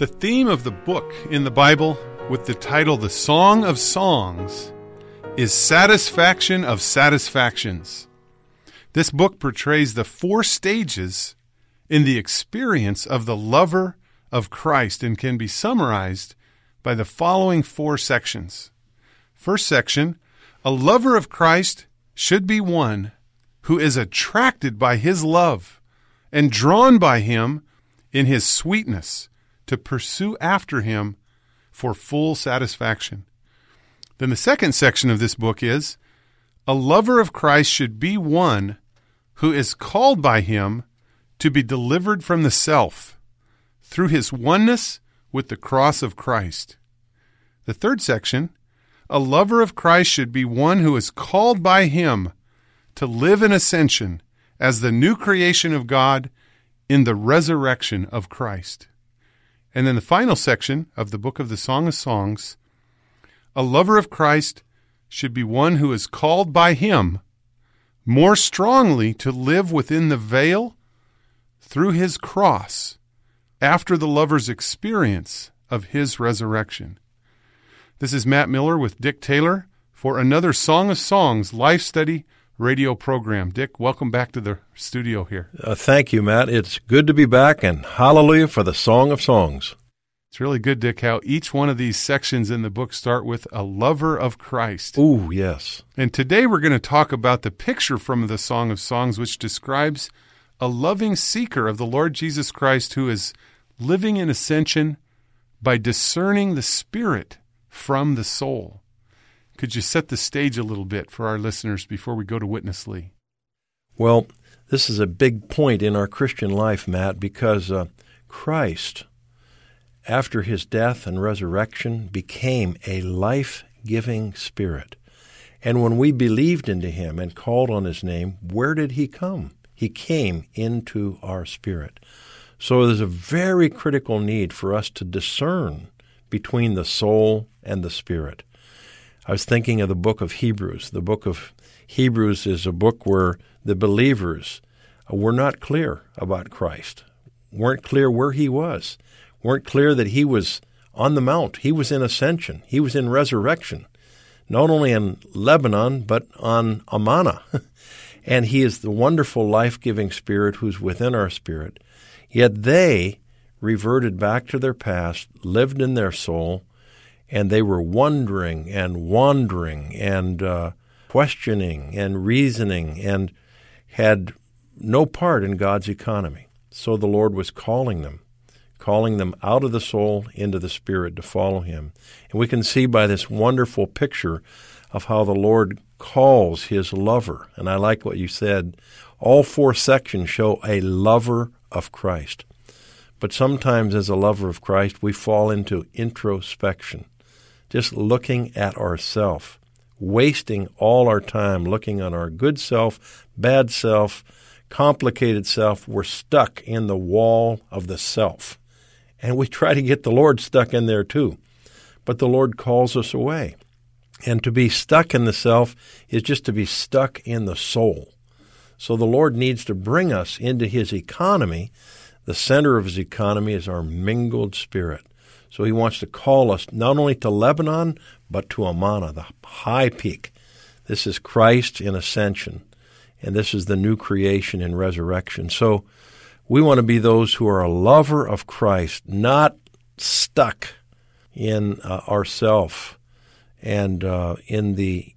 The theme of the book in the Bible, with the title The Song of Songs, is Satisfaction of Satisfactions. This book portrays the four stages in the experience of the lover of Christ and can be summarized by the following four sections. First section A lover of Christ should be one who is attracted by his love and drawn by him in his sweetness to pursue after him for full satisfaction. Then the second section of this book is a lover of Christ should be one who is called by him to be delivered from the self through his oneness with the cross of Christ. The third section a lover of Christ should be one who is called by him to live in ascension as the new creation of God in the resurrection of Christ. And then the final section of the book of the Song of Songs a lover of Christ should be one who is called by him more strongly to live within the veil through his cross after the lover's experience of his resurrection. This is Matt Miller with Dick Taylor for another Song of Songs life study radio program. Dick, welcome back to the studio here. Uh, thank you, Matt. It's good to be back, and hallelujah for the Song of Songs. It's really good, Dick, how each one of these sections in the book start with a lover of Christ. Ooh, yes. And today we're going to talk about the picture from the Song of Songs, which describes a loving seeker of the Lord Jesus Christ who is living in ascension by discerning the spirit from the soul. Could you set the stage a little bit for our listeners before we go to Witness Lee? Well, this is a big point in our Christian life, Matt, because uh, Christ, after his death and resurrection, became a life giving spirit. And when we believed into him and called on his name, where did he come? He came into our spirit. So there's a very critical need for us to discern between the soul and the spirit. I was thinking of the book of Hebrews. The book of Hebrews is a book where the believers were not clear about Christ, weren't clear where he was, weren't clear that he was on the mount, he was in ascension, he was in resurrection, not only in Lebanon, but on Amana. and he is the wonderful life giving spirit who's within our spirit. Yet they reverted back to their past, lived in their soul, and they were wondering and wandering and uh, questioning and reasoning and had no part in God's economy. So the Lord was calling them, calling them out of the soul into the spirit to follow Him. And we can see by this wonderful picture of how the Lord calls His lover. And I like what you said. All four sections show a lover of Christ. But sometimes, as a lover of Christ, we fall into introspection just looking at ourself, wasting all our time looking on our good self, bad self, complicated self. We're stuck in the wall of the self. And we try to get the Lord stuck in there too. But the Lord calls us away. And to be stuck in the self is just to be stuck in the soul. So the Lord needs to bring us into His economy. The center of His economy is our mingled spirit. So he wants to call us not only to Lebanon, but to Amana, the high peak. This is Christ in ascension, and this is the new creation in resurrection. So we want to be those who are a lover of Christ, not stuck in uh, ourself and uh, in the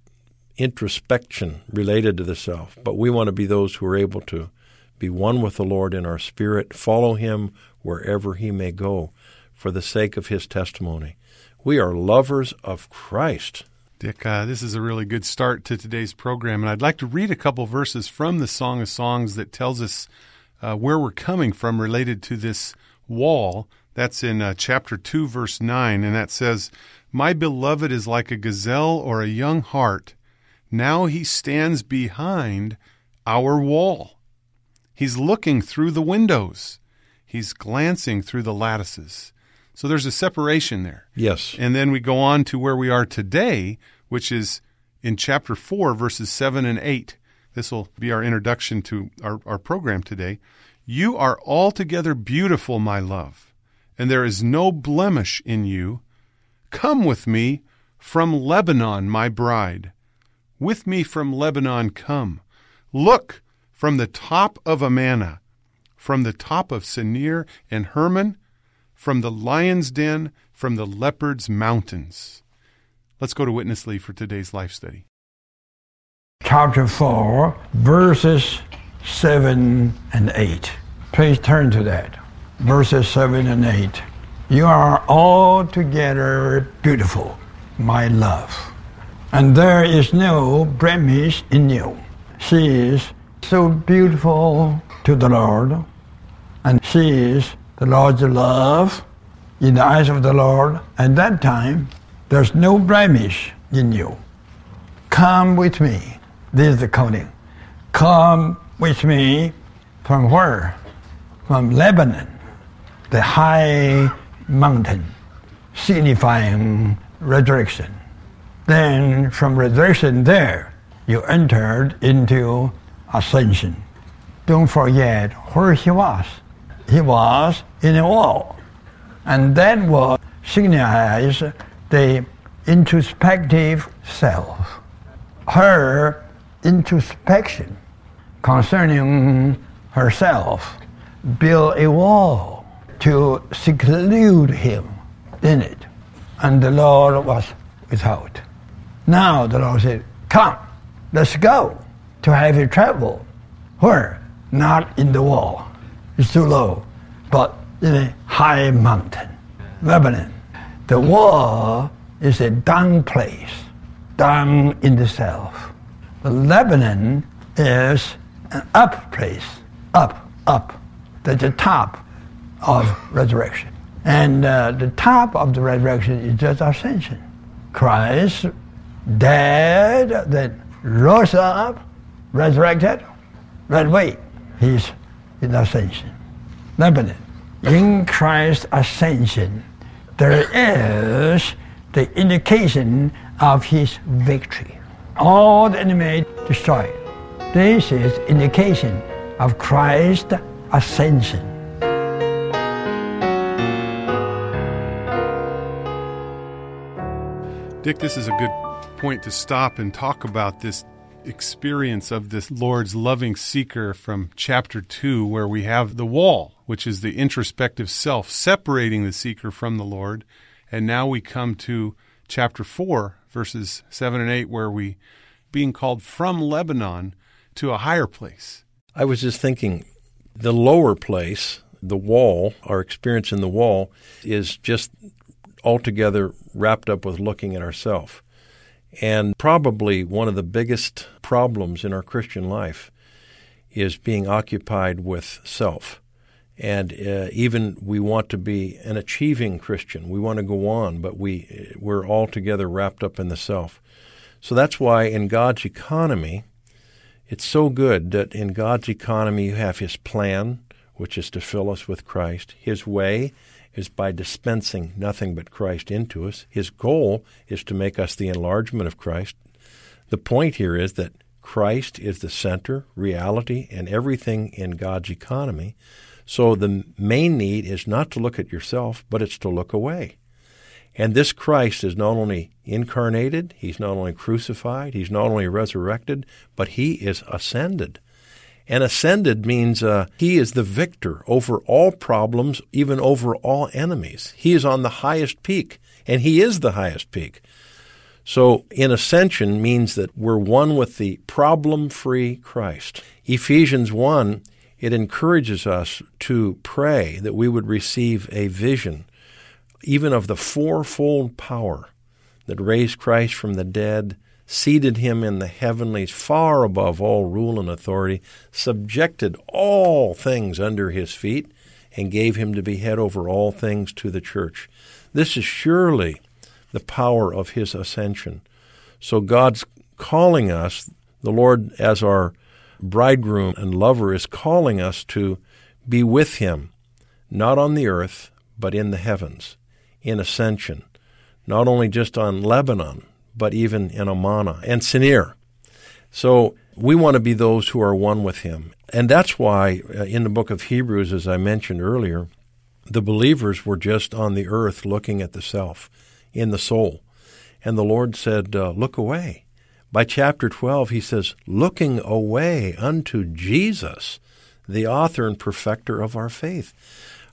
introspection related to the self, but we want to be those who are able to be one with the Lord in our spirit, follow Him wherever He may go for the sake of his testimony. We are lovers of Christ. Dick, uh, this is a really good start to today's program, and I'd like to read a couple verses from the Song of Songs that tells us uh, where we're coming from related to this wall. That's in uh, chapter 2, verse 9, and that says, My beloved is like a gazelle or a young hart. Now he stands behind our wall. He's looking through the windows. He's glancing through the lattices. So there's a separation there. Yes. And then we go on to where we are today, which is in chapter 4, verses 7 and 8. This will be our introduction to our, our program today. You are altogether beautiful, my love, and there is no blemish in you. Come with me from Lebanon, my bride. With me from Lebanon come. Look from the top of Amana, from the top of Senir and Hermon, from the lion's den, from the leopard's mountains. Let's go to Witness Lee for today's life study. Chapter 4, verses 7 and 8. Please turn to that. Verses 7 and 8. You are altogether beautiful, my love, and there is no blemish in you. She is so beautiful to the Lord, and she is the Lord's love in the eyes of the Lord. At that time, there's no blemish in you. Come with me. This is the coding. Come with me from where? From Lebanon, the high mountain, signifying resurrection. Then from resurrection there, you entered into ascension. Don't forget where he was. He was in a wall. And that wall signifies the introspective self. Her introspection concerning herself built a wall to seclude him in it. And the Lord was without. Now the Lord said, Come, let's go to have a travel. Where? Not in the wall. It's too low. But in a high mountain. Lebanon. The war is a down place, down in the self. The Lebanon is an up place, up, up. That's the top of resurrection. And uh, the top of the resurrection is just ascension. Christ dead, then rose up, resurrected, right away. He's in ascension. Lebanon. In Christ's ascension, there is the indication of his victory. All the enemy destroyed. This is indication of Christ's ascension. Dick, this is a good point to stop and talk about this experience of this Lord's loving seeker from chapter 2, where we have the wall, which is the introspective self separating the seeker from the Lord. And now we come to chapter 4, verses 7 and 8, where we being called from Lebanon to a higher place. I was just thinking the lower place, the wall, our experience in the wall, is just altogether wrapped up with looking at ourselves. And probably one of the biggest problems in our Christian life is being occupied with self. And uh, even we want to be an achieving Christian. We want to go on, but we we're altogether wrapped up in the self. So that's why in God's economy, it's so good that in God's economy you have His plan, which is to fill us with Christ, His way, is by dispensing nothing but Christ into us. His goal is to make us the enlargement of Christ. The point here is that Christ is the center, reality, and everything in God's economy. So the main need is not to look at yourself, but it's to look away. And this Christ is not only incarnated, he's not only crucified, he's not only resurrected, but he is ascended. And ascended means uh, he is the victor over all problems, even over all enemies. He is on the highest peak, and he is the highest peak. So, in ascension means that we're one with the problem free Christ. Ephesians 1, it encourages us to pray that we would receive a vision, even of the fourfold power that raised Christ from the dead, seated him in the heavenlies far above all rule and authority, subjected all things under his feet, and gave him to be head over all things to the church. This is surely the power of his ascension. So God's calling us, the Lord as our bridegroom and lover is calling us to be with him, not on the earth, but in the heavens, in ascension, not only just on Lebanon, but even in Amana and Senir. So we want to be those who are one with him. And that's why uh, in the book of Hebrews, as I mentioned earlier, the believers were just on the earth looking at the self, in the soul. And the Lord said, uh, Look away. By chapter 12, he says, Looking away unto Jesus, the author and perfecter of our faith.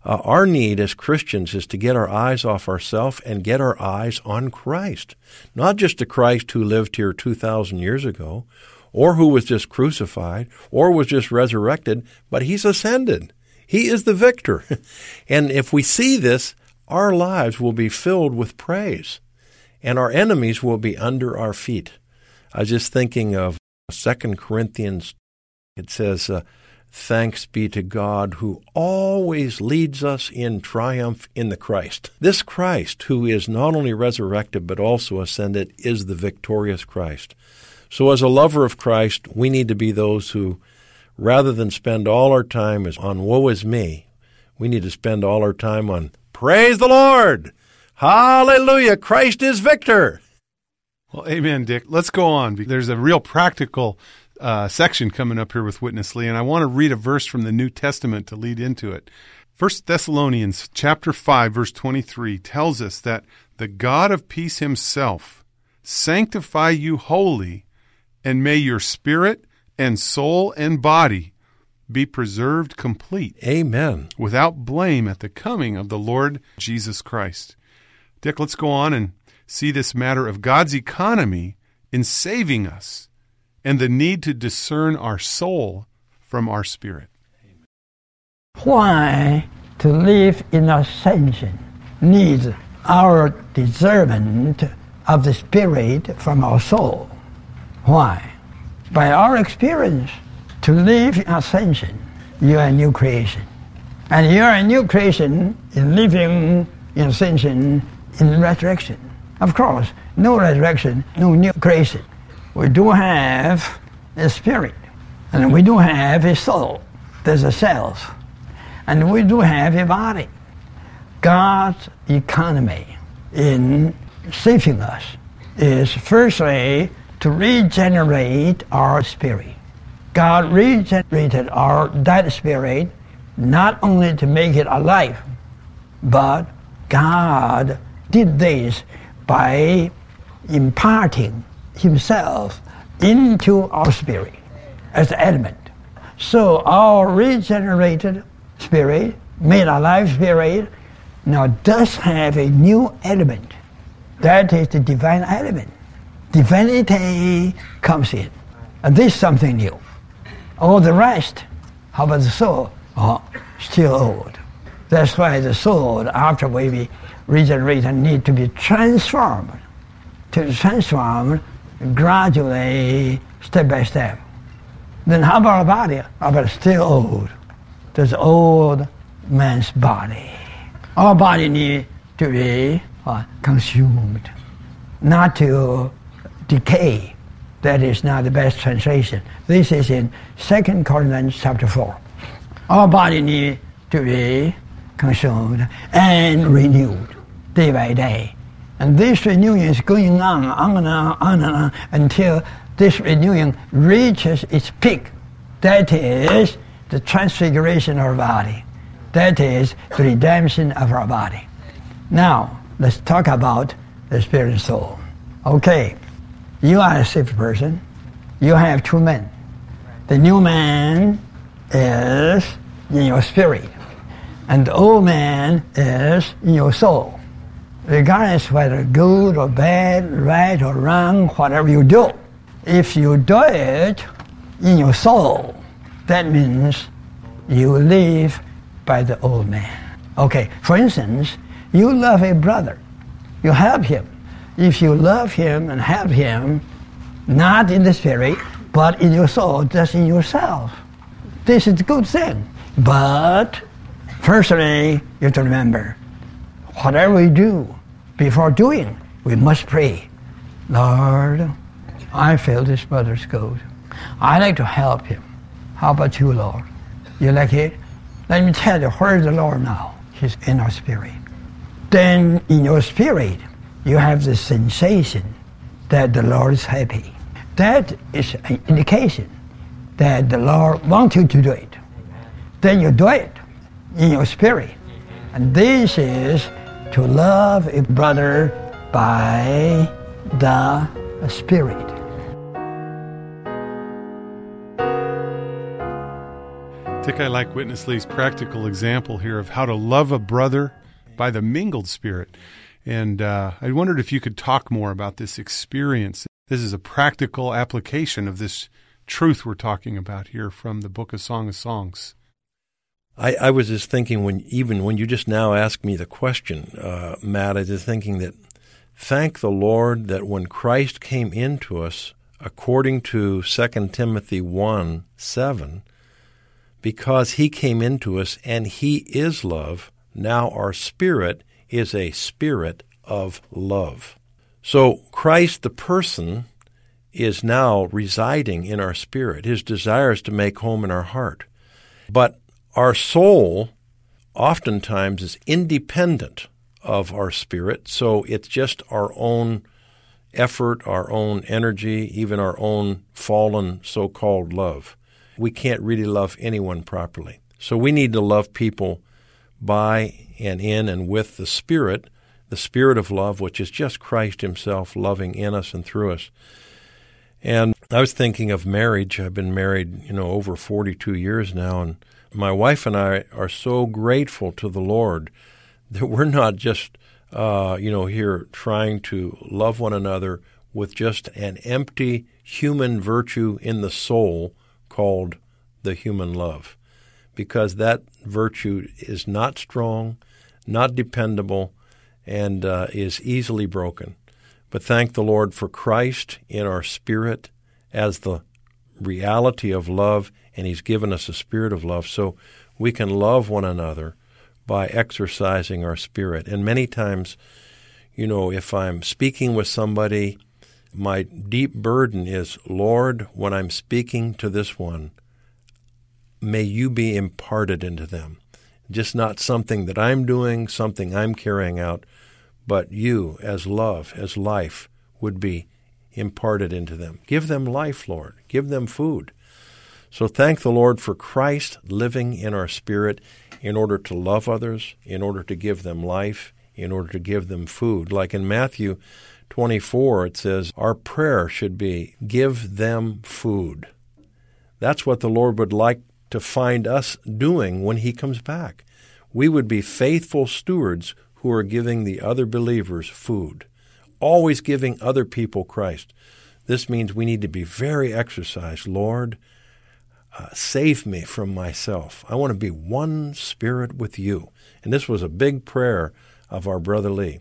Uh, our need as Christians is to get our eyes off ourselves and get our eyes on Christ. Not just the Christ who lived here 2,000 years ago, or who was just crucified, or was just resurrected, but he's ascended. He is the victor. and if we see this, our lives will be filled with praise, and our enemies will be under our feet. I was just thinking of Second Corinthians. It says, uh, Thanks be to God who always leads us in triumph in the Christ. This Christ, who is not only resurrected but also ascended, is the victorious Christ. So, as a lover of Christ, we need to be those who, rather than spend all our time on woe is me, we need to spend all our time on praise the Lord. Hallelujah. Christ is victor. Well, amen, Dick. Let's go on. There's a real practical uh, section coming up here with Witness Lee, and I want to read a verse from the New Testament to lead into it. First Thessalonians chapter 5 verse 23 tells us that the God of peace himself sanctify you wholly and may your spirit and soul and body be preserved complete. Amen. Without blame at the coming of the Lord Jesus Christ. Dick, let's go on and see this matter of God's economy in saving us and the need to discern our soul from our spirit. Why to live in ascension needs our discernment of the spirit from our soul. Why? By our experience, to live in ascension, you are a new creation. And you are a new creation in living in ascension in resurrection. Of course, no resurrection, no new creation we do have a spirit, and we do have a soul. There's a self, and we do have a body. God's economy in saving us is firstly to regenerate our spirit. God regenerated our dead spirit not only to make it alive, but God did this by imparting himself into our spirit as element. So our regenerated spirit, made alive spirit, now does have a new element. That is the divine element. Divinity comes in. And this is something new. All the rest, how about the soul? Oh, still old. That's why the soul, after we regenerate, need to be transformed. To transform gradually, step by step. Then how about our body? Our body still old. There's old man's body. Our body need to be uh, consumed, not to decay. That is not the best translation. This is in Second Corinthians chapter 4. Our body need to be consumed and renewed day by day. And this renewing is going on, on and on, on and on, until this renewing reaches its peak. That is the transfiguration of our body. That is the redemption of our body. Now, let's talk about the spirit and soul. Okay, you are a saved person. You have two men. The new man is in your spirit, and the old man is in your soul regardless whether good or bad, right or wrong, whatever you do, if you do it in your soul, that means you live by the old man. Okay, for instance, you love a brother, you help him. If you love him and help him, not in the spirit, but in your soul, just in yourself. This is a good thing. But firstly, you have to remember, whatever we do, before doing, we must pray. Lord, I feel this brother's good. I like to help him. How about you, Lord? You like it? Let me tell you, where is the Lord now? He's in our spirit. Then in your spirit, you have the sensation that the Lord is happy. That is an indication that the Lord wants you to do it. Then you do it in your spirit. And this is to love a brother by the Spirit. Dick, I like Witness Lee's practical example here of how to love a brother by the mingled spirit. And uh, I wondered if you could talk more about this experience. This is a practical application of this truth we're talking about here from the book of Song of Songs. I, I was just thinking when even when you just now asked me the question, uh, Matt, I was thinking that thank the Lord that when Christ came into us, according to 2 Timothy 1 7, because he came into us and he is love, now our spirit is a spirit of love. So Christ, the person, is now residing in our spirit. His desire is to make home in our heart. But our soul oftentimes is independent of our spirit, so it's just our own effort, our own energy, even our own fallen so called love we can't really love anyone properly. So we need to love people by and in and with the Spirit, the Spirit of love, which is just Christ Himself loving in us and through us. And I was thinking of marriage. I've been married, you know, over 42 years now, and my wife and I are so grateful to the Lord that we're not just, uh, you know, here trying to love one another with just an empty human virtue in the soul called the human love because that virtue is not strong, not dependable, and uh, is easily broken. But thank the Lord for Christ in our spirit as the reality of love, and He's given us a spirit of love so we can love one another by exercising our spirit. And many times, you know, if I'm speaking with somebody my deep burden is, Lord, when I'm speaking to this one, may you be imparted into them. Just not something that I'm doing, something I'm carrying out, but you, as love, as life, would be imparted into them. Give them life, Lord. Give them food. So thank the Lord for Christ living in our spirit in order to love others, in order to give them life, in order to give them food. Like in Matthew 24, it says, Our prayer should be, Give them food. That's what the Lord would like to find us doing when He comes back. We would be faithful stewards who are giving the other believers food, always giving other people Christ. This means we need to be very exercised. Lord, uh, save me from myself. I want to be one spirit with you. And this was a big prayer of our brother Lee.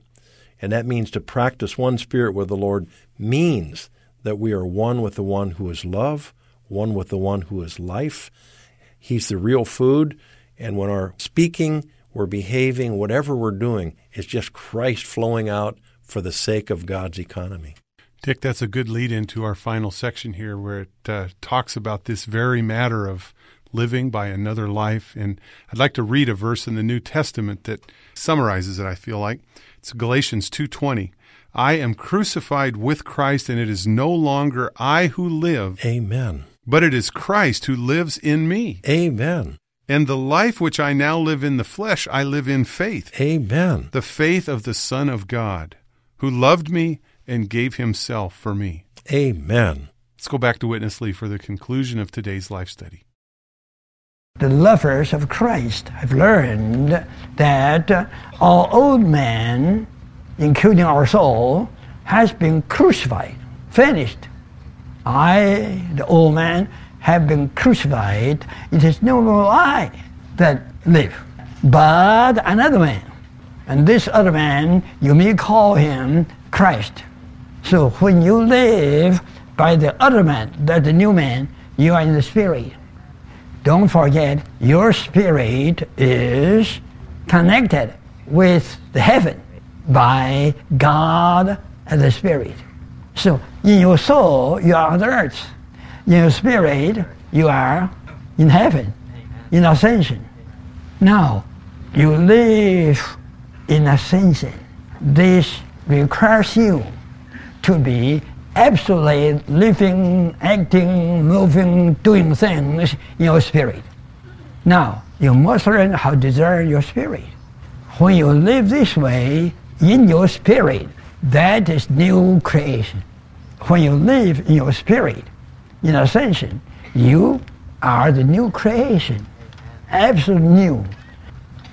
And that means to practice one spirit with the Lord means that we are one with the one who is love, one with the one who is life. He's the real food. And when our speaking, we're behaving, whatever we're doing, is just Christ flowing out for the sake of God's economy. Dick, that's a good lead into our final section here where it uh, talks about this very matter of living by another life. And I'd like to read a verse in the New Testament that summarizes it, I feel like. It's Galatians 2:20. I am crucified with Christ and it is no longer I who live. Amen. But it is Christ who lives in me. Amen. And the life which I now live in the flesh, I live in faith. Amen. The faith of the Son of God, who loved me and gave himself for me. Amen. Let's go back to Witness Lee for the conclusion of today's life study. The lovers of Christ have learned that our old man, including our soul, has been crucified, finished. I, the old man, have been crucified. It is no more I that live, but another man. And this other man, you may call him Christ. So when you live by the other man, that the new man, you are in the spirit. Don't forget, your spirit is connected with the heaven by God and the spirit. So in your soul, you are on the earth. In your spirit, you are in heaven, in ascension. Now, you live in ascension. This requires you to be absolutely living, acting, moving, doing things in your spirit. Now, you must learn how to discern your spirit. When you live this way in your spirit, that is new creation. When you live in your spirit, in ascension, you are the new creation, absolute new.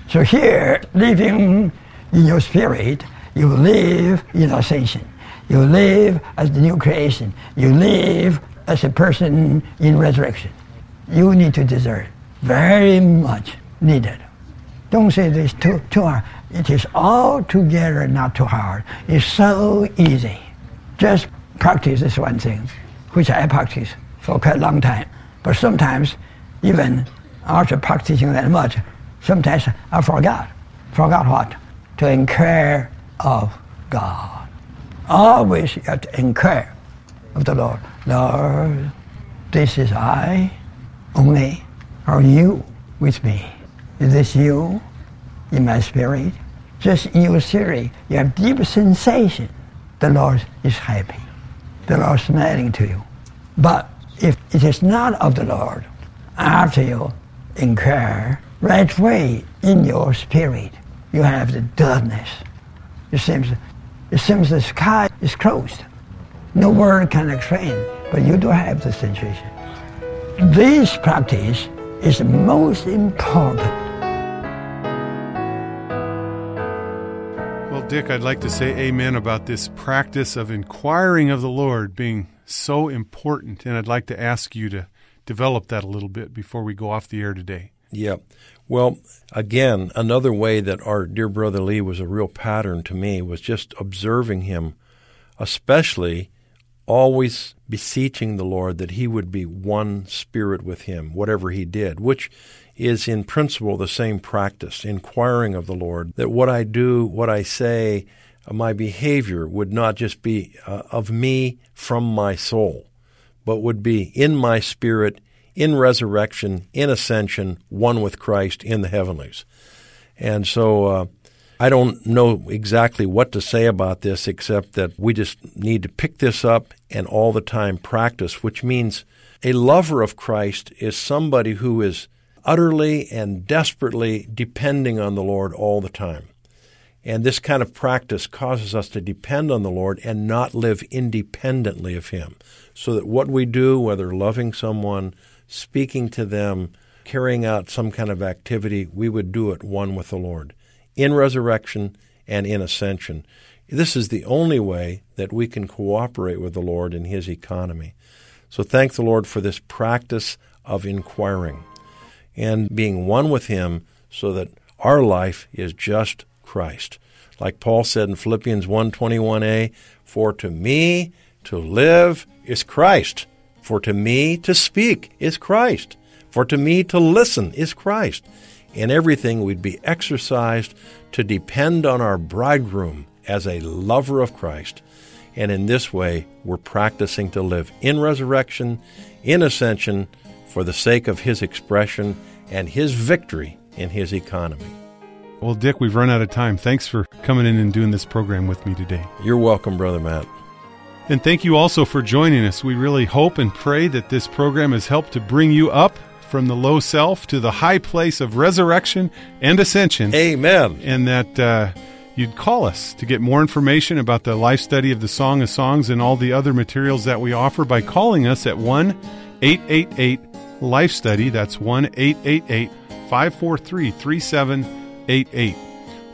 So here, living in your spirit, you live in ascension. You live as the new creation. You live as a person in resurrection. You need to discern. Very much needed. Don't say this too, too hard. It is altogether not too hard. It's so easy. Just practice this one thing, which I practice for quite a long time. But sometimes, even after practicing that much, sometimes I forgot. Forgot what? To inquire of God always you have to inquire of the Lord. Lord, this is I only. Are you with me? Is this you in my spirit? Just in your spirit, you have deep sensation. The Lord is happy. The Lord is smiling to you. But if it is not of the Lord, after you inquire right way in your spirit, you have the darkness. It seems it seems the sky is closed. No word can explain, but you do have the sensation. This practice is the most important. Well, Dick, I'd like to say amen about this practice of inquiring of the Lord being so important, and I'd like to ask you to develop that a little bit before we go off the air today. Yeah. Well, again, another way that our dear brother Lee was a real pattern to me was just observing him, especially always beseeching the Lord that he would be one spirit with him, whatever he did, which is in principle the same practice, inquiring of the Lord, that what I do, what I say, my behavior would not just be uh, of me from my soul, but would be in my spirit in resurrection, in ascension, one with Christ in the heavenlies. And so uh, I don't know exactly what to say about this except that we just need to pick this up and all the time practice, which means a lover of Christ is somebody who is utterly and desperately depending on the Lord all the time. And this kind of practice causes us to depend on the Lord and not live independently of Him. So that what we do, whether loving someone, speaking to them, carrying out some kind of activity, we would do it one with the Lord in resurrection and in ascension. This is the only way that we can cooperate with the Lord in His economy. So thank the Lord for this practice of inquiring and being one with Him so that our life is just Christ. Like Paul said in Philippians 1:21a, for to me to live is Christ for to me to speak is Christ. For to me to listen is Christ. In everything we'd be exercised to depend on our bridegroom as a lover of Christ. And in this way, we're practicing to live in resurrection, in ascension, for the sake of his expression and his victory in his economy. Well, Dick, we've run out of time. Thanks for coming in and doing this program with me today. You're welcome, Brother Matt. And thank you also for joining us. We really hope and pray that this program has helped to bring you up from the low self to the high place of resurrection and ascension. Amen. And that uh, you'd call us to get more information about the life study of the Song of Songs and all the other materials that we offer by calling us at 1 888 Life Study. That's 1 888 543 3788.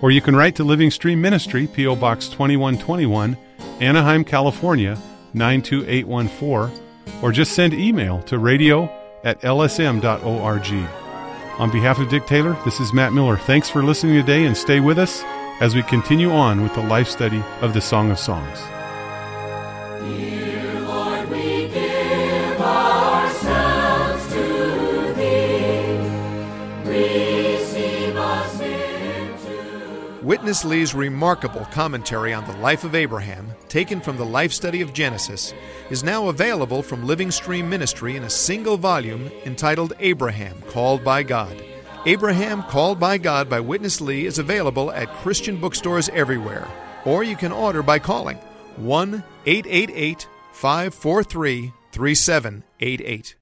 Or you can write to Living Stream Ministry, P.O. Box 2121. Anaheim, California 92814, or just send email to radio at lsm.org. On behalf of Dick Taylor, this is Matt Miller. Thanks for listening today and stay with us as we continue on with the life study of the Song of Songs. Witness Lee's remarkable commentary on the life of Abraham, taken from the life study of Genesis, is now available from Living Stream Ministry in a single volume entitled Abraham Called by God. Abraham Called by God by Witness Lee is available at Christian bookstores everywhere, or you can order by calling 1 888 543 3788.